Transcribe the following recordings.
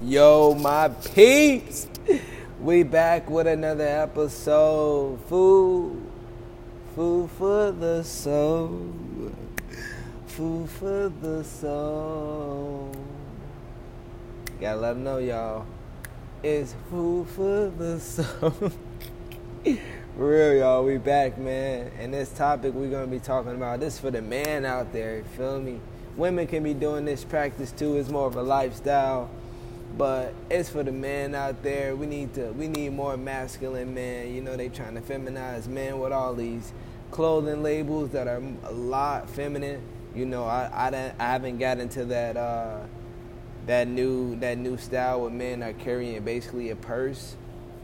Yo, my peeps! We back with another episode. Food, food for the soul, food for the soul. Gotta let them know, y'all. It's food for the soul. Real, y'all. We back, man. And this topic we're gonna be talking about this for the man out there. Feel me? Women can be doing this practice too. It's more of a lifestyle but it's for the men out there. We need to we need more masculine men. You know, they trying to feminize men with all these clothing labels that are a lot feminine. You know, I I, I haven't got into that uh, that new that new style where men are carrying basically a purse,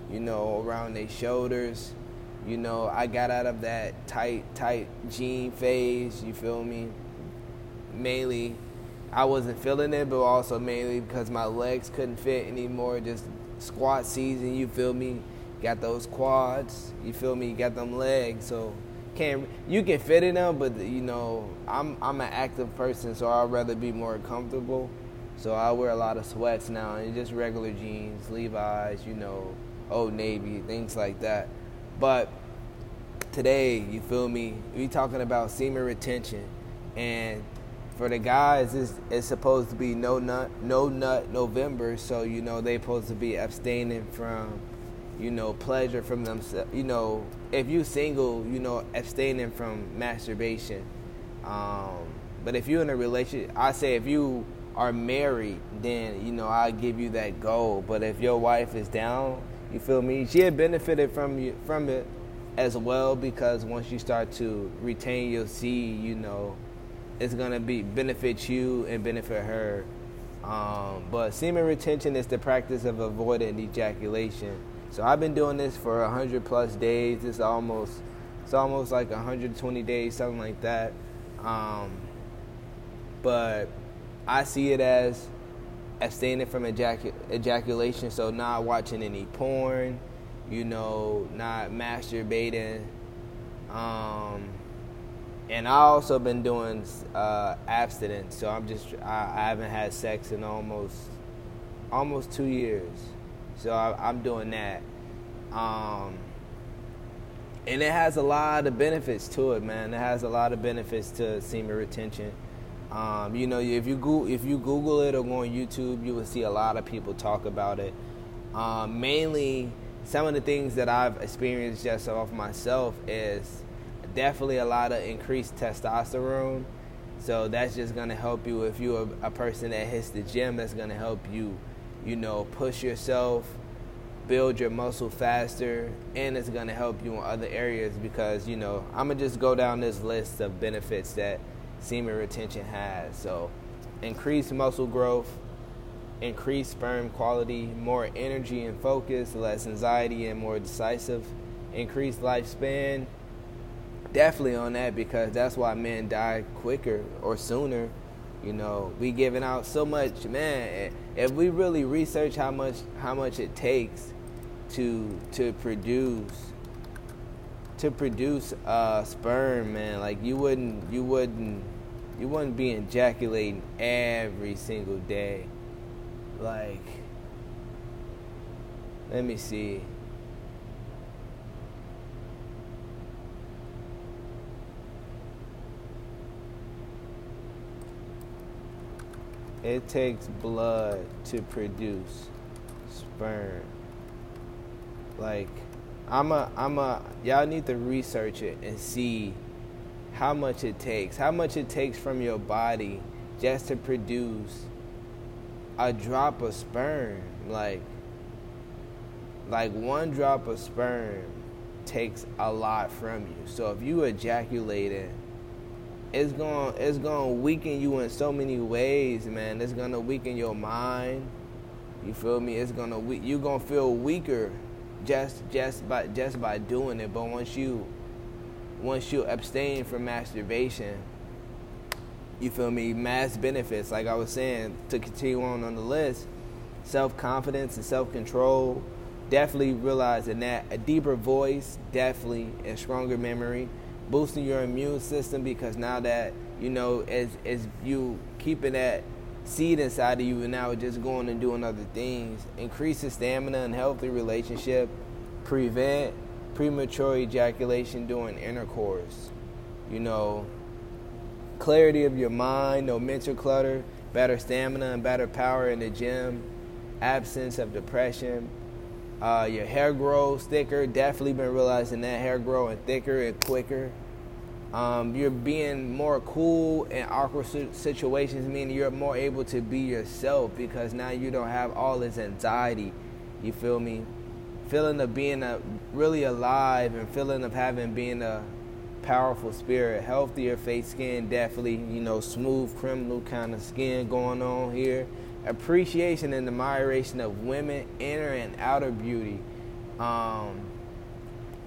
you know, around their shoulders. You know, I got out of that tight tight jean phase. You feel me? Mainly I wasn't feeling it, but also mainly because my legs couldn't fit anymore. Just squat season, you feel me? Got those quads, you feel me? Got them legs, so can't you can fit in them, but you know I'm I'm an active person, so I'd rather be more comfortable. So I wear a lot of sweats now and just regular jeans, Levi's, you know, Old Navy, things like that. But today, you feel me? We talking about semen retention, and for the guys it's, it's supposed to be no nut no nut november so you know they supposed to be abstaining from you know pleasure from themselves you know if you single you know abstaining from masturbation. Um, but if you're in a relationship i say if you are married then you know i give you that goal. But if your wife is down you feel me she had benefited from you from it as well because once you start to retain your seed you know it's gonna be benefit you and benefit her. Um, but semen retention is the practice of avoiding ejaculation. So I've been doing this for hundred plus days. It's almost it's almost like 120 days, something like that. Um, but I see it as abstaining from ejac- ejaculation, so not watching any porn, you know, not masturbating. Um, and I also been doing uh, abstinence, so I'm just I, I, haven't had sex in almost almost two years, so I, am doing that, um, and it has a lot of benefits to it, man. It has a lot of benefits to semen retention. Um, you know, if you go, if you Google it or go on YouTube, you will see a lot of people talk about it. Um, mainly, some of the things that I've experienced just off myself is definitely a lot of increased testosterone. So that's just gonna help you if you're a, person that hits the gym. That's gonna help you, you know, push yourself, build your muscle faster, and it's gonna help you in other areas because you know I'm gonna just go down this list of benefits that semen retention has. So, increased muscle growth, increased sperm quality, more energy and focus, less anxiety and more decisive, increased lifespan definitely on that because that's why men die quicker or sooner. You know, we giving out so much, man. If we really research how much how much it takes to to produce to produce uh, sperm, man, like you wouldn't you wouldn't you wouldn't be ejaculating every single day. Like, let me see. It takes blood to produce sperm. Like, I'm a, I'm a, y'all need to research it and see how much it takes, how much it takes from your body just to produce a drop of sperm. Like, like one drop of sperm takes a lot from you. So if you ejaculated it's going it's going to weaken you in so many ways, man. It's going to weaken your mind. You feel me? It's going to you're going to feel weaker just just by just by doing it. But once you once you abstain from masturbation, you feel me? Mass benefits, like I was saying, to continue on on the list, self confidence and self control. Definitely realizing that a deeper voice, definitely, and stronger memory boosting your immune system because now that you know as as you keeping that seed inside of you, and now just going and doing other things. Increases stamina and healthy relationship. Prevent premature ejaculation during intercourse. You know, clarity of your mind, no mental clutter, better stamina and better power in the gym, absence of depression. Uh, your hair grows thicker. Definitely been realizing that hair growing thicker and quicker. Um, you're being more cool in awkward situations, meaning you're more able to be yourself because now you don't have all this anxiety. You feel me? Feeling of being a, really alive and feeling of having being a powerful spirit, healthier face skin, definitely, you know, smooth criminal kind of skin going on here. Appreciation and admiration of women, inner and outer beauty. Um,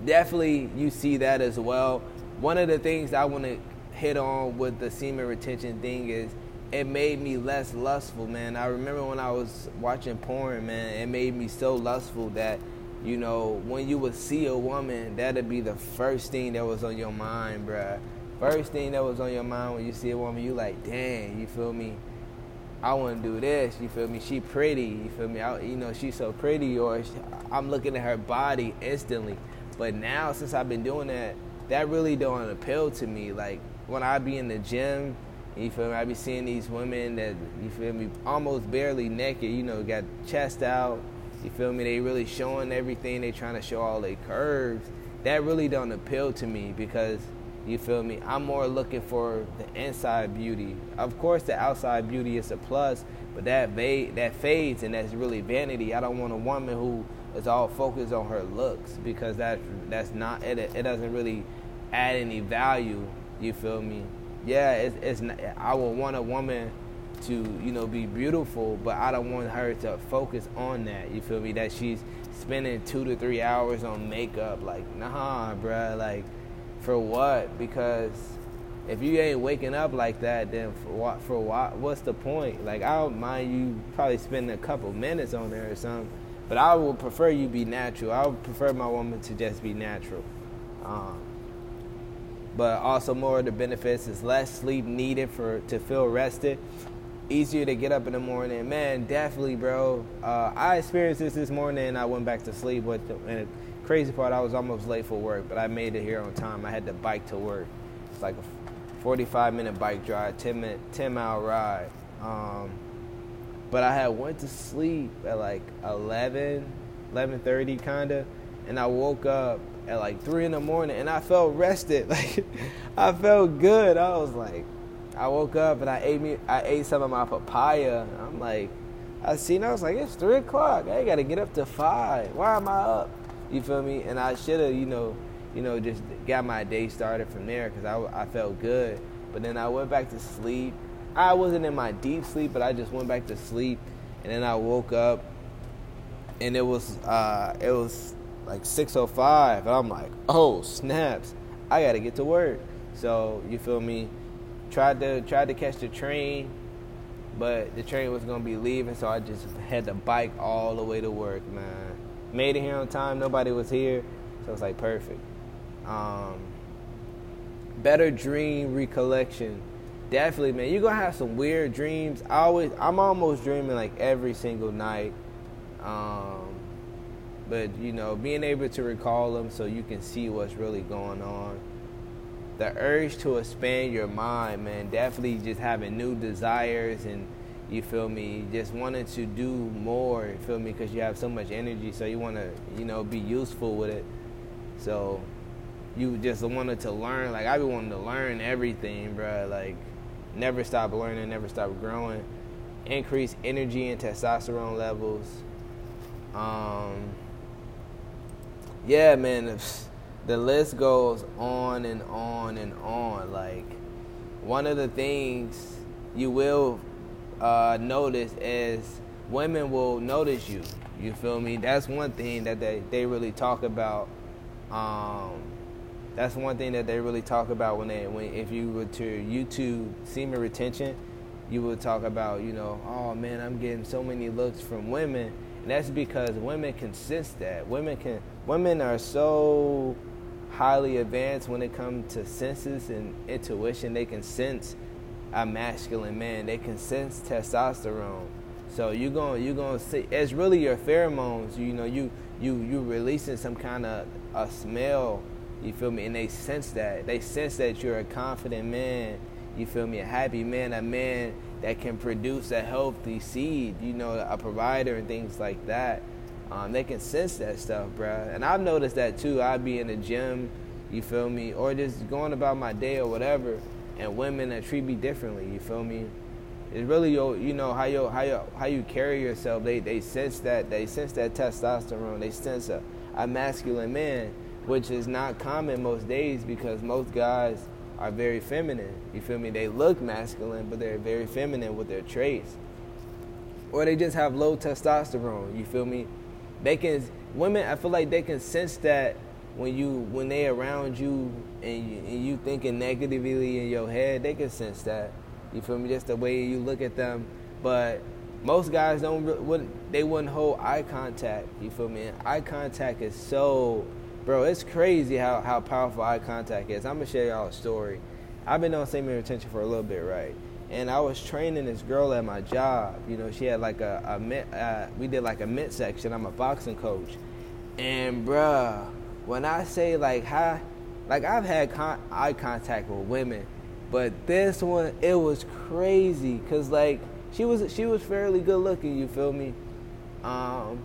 definitely, you see that as well one of the things I want to hit on with the semen retention thing is it made me less lustful, man. I remember when I was watching porn, man, it made me so lustful that, you know, when you would see a woman, that'd be the first thing that was on your mind, bruh. First thing that was on your mind when you see a woman, you like, dang, you feel me? I want to do this. You feel me? She pretty. You feel me? I, you know, she's so pretty, or she, I'm looking at her body instantly. But now, since I've been doing that, that really don't appeal to me. Like when I be in the gym, you feel me? I be seeing these women that you feel me, almost barely naked. You know, got chest out. You feel me? They really showing everything. They trying to show all their curves. That really don't appeal to me because you feel me? I'm more looking for the inside beauty. Of course, the outside beauty is a plus, but that va- that fades and that's really vanity. I don't want a woman who is all focused on her looks because that that's not it. It doesn't really add any value. You feel me? Yeah, it's, it's not, I would want a woman to you know be beautiful, but I don't want her to focus on that. You feel me? That she's spending two to three hours on makeup. Like, nah, bruh. Like, for what? Because if you ain't waking up like that, then for what? For what? What's the point? Like, I don't mind you probably spending a couple minutes on there or something, but I would prefer you be natural. I would prefer my woman to just be natural. Um, but also more of the benefits is less sleep needed for to feel rested easier to get up in the morning man definitely bro uh, i experienced this this morning i went back to sleep but the, and crazy part i was almost late for work but i made it here on time i had to bike to work it's like a 45 minute bike drive 10 minute 10 mile ride um, but i had went to sleep at like 11 11.30 kind of and i woke up at like three in the morning, and I felt rested. Like I felt good. I was like, I woke up and I ate me, I ate some of my papaya. I'm like, I seen, I was like, it's three o'clock. I gotta get up to five. Why am I up? You feel me? And I should have, you know, you know, just got my day started from there because I, I felt good. But then I went back to sleep. I wasn't in my deep sleep, but I just went back to sleep, and then I woke up, and it was uh, it was like 6:05, and I'm like, oh snaps, I gotta get to work. So you feel me? Tried to tried to catch the train, but the train was gonna be leaving, so I just had to bike all the way to work, man. Made it here on time. Nobody was here, so it's like perfect. Um, better dream recollection. Definitely, man. You're gonna have some weird dreams. I always, I'm almost dreaming like every single night. Um, but you know, being able to recall them so you can see what's really going on. The urge to expand your mind, man, definitely just having new desires and you feel me, just wanting to do more, you feel me, because you have so much energy, so you want to, you know, be useful with it. So you just wanted to learn. Like I be wanting to learn everything, bro. Like never stop learning, never stop growing. Increase energy and testosterone levels. Um, yeah, man, the list goes on and on and on. Like, one of the things you will uh, notice is women will notice you. You feel me? That's one thing that they, they really talk about. Um, that's one thing that they really talk about when they when if you were to YouTube semen retention, you would talk about you know oh man I'm getting so many looks from women, and that's because women can sense that women can women are so highly advanced when it comes to senses and intuition. They can sense a masculine man. They can sense testosterone. So you're going you're gonna see it's really your pheromones. You know you you you releasing some kind of a smell. You feel me? And they sense that. They sense that you're a confident man. You feel me? A happy man, a man that can produce a healthy seed. You know, a provider and things like that. Um, they can sense that stuff, bruh. And I've noticed that too. I'd be in the gym, you feel me, or just going about my day or whatever, and women that treat me differently. You feel me? It's really your, you know, how you how you how you carry yourself. They they sense that they sense that testosterone. They sense a, a masculine man, which is not common most days because most guys are very feminine. You feel me? They look masculine, but they're very feminine with their traits. Or they just have low testosterone. You feel me? They can women. I feel like they can sense that when you when they around you and you, and you thinking negatively in your head, they can sense that. You feel me? Just the way you look at them. But most guys don't wouldn't they wouldn't hold eye contact. You feel me? And eye contact is so, bro. It's crazy how how powerful eye contact is. I'm gonna share y'all a story. I've been on semen retention for a little bit, right? and I was training this girl at my job. You know, she had like a, a uh, we did like a mid section. I'm a boxing coach, and bruh, when I say like how, like I've had con- eye contact with women, but this one it was crazy because like she was she was fairly good looking. You feel me? Um,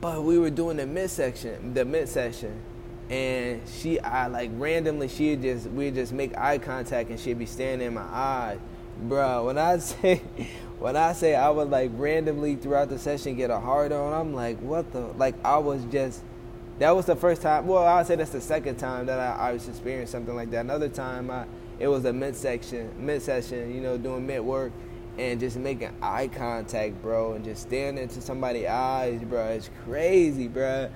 but we were doing the midsection, the midsection, and she I like randomly she'd just we'd just make eye contact and she'd be staring in my eyes. Bro, when I say when I say I would like randomly throughout the session get a hard on, I'm like, what the like I was just that was the first time well, I would say that's the second time that I, I was experiencing something like that. Another time I it was a mid section mitt session, you know, doing mitt work and just making eye contact, bro, and just staring into somebody's eyes, bro. It's crazy, bro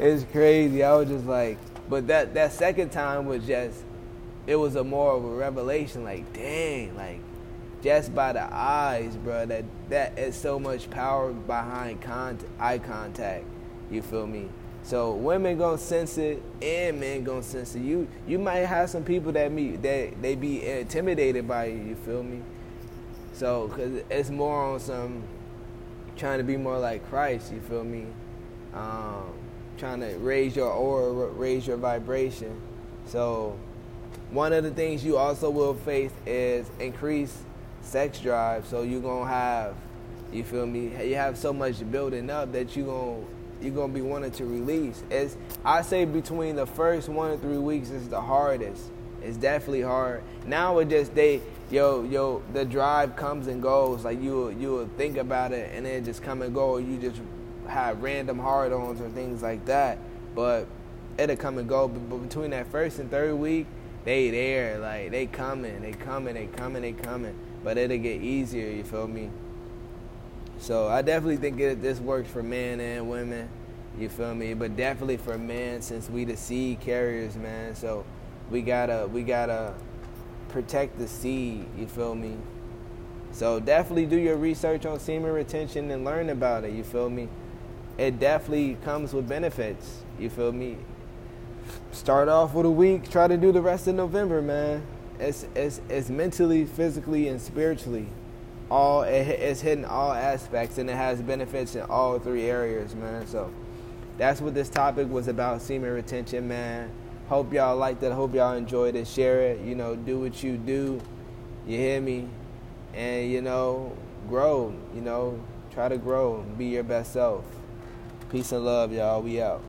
it's crazy. I was just like, but that that second time was just, it was a more of a revelation. Like, dang, like just by the eyes, bro. That that is so much power behind contact, eye contact. You feel me? So women gonna sense it, and men gonna sense it. You you might have some people that meet that they be intimidated by you. You feel me? So, cause it's more on some trying to be more like Christ. You feel me? Um, trying to raise your aura, raise your vibration. So, one of the things you also will face is increased sex drive. So you're gonna have, you feel me? You have so much building up that you gonna you're gonna be wanting to release. It's I say between the first one and three weeks is the hardest. It's definitely hard. Now it just they yo yo the drive comes and goes. Like you you will think about it and then just come and go. You just have random hard ons or things like that. But it'll come and go. But, between that first and third week, they there. Like they coming, they coming, they coming, they coming. But it'll get easier. You feel me? So I definitely think it, this works for men and women. You feel me? But definitely for men, since we the seed carriers, man. So we gotta we gotta protect the seed. You feel me? So definitely do your research on semen retention and learn about it. You feel me? it definitely comes with benefits. You feel me? Start off with a week, try to do the rest of November, man. It's it's it's mentally, physically, and spiritually. All it's hitting all aspects, and it has benefits in all three areas, man. So that's what this topic was about: semen retention, man. Hope y'all liked it. Hope y'all enjoyed it. Share it. You know, do what you do. You hear me? And you know, grow. You know, try to grow. Be your best self. Peace and love, y'all. We out.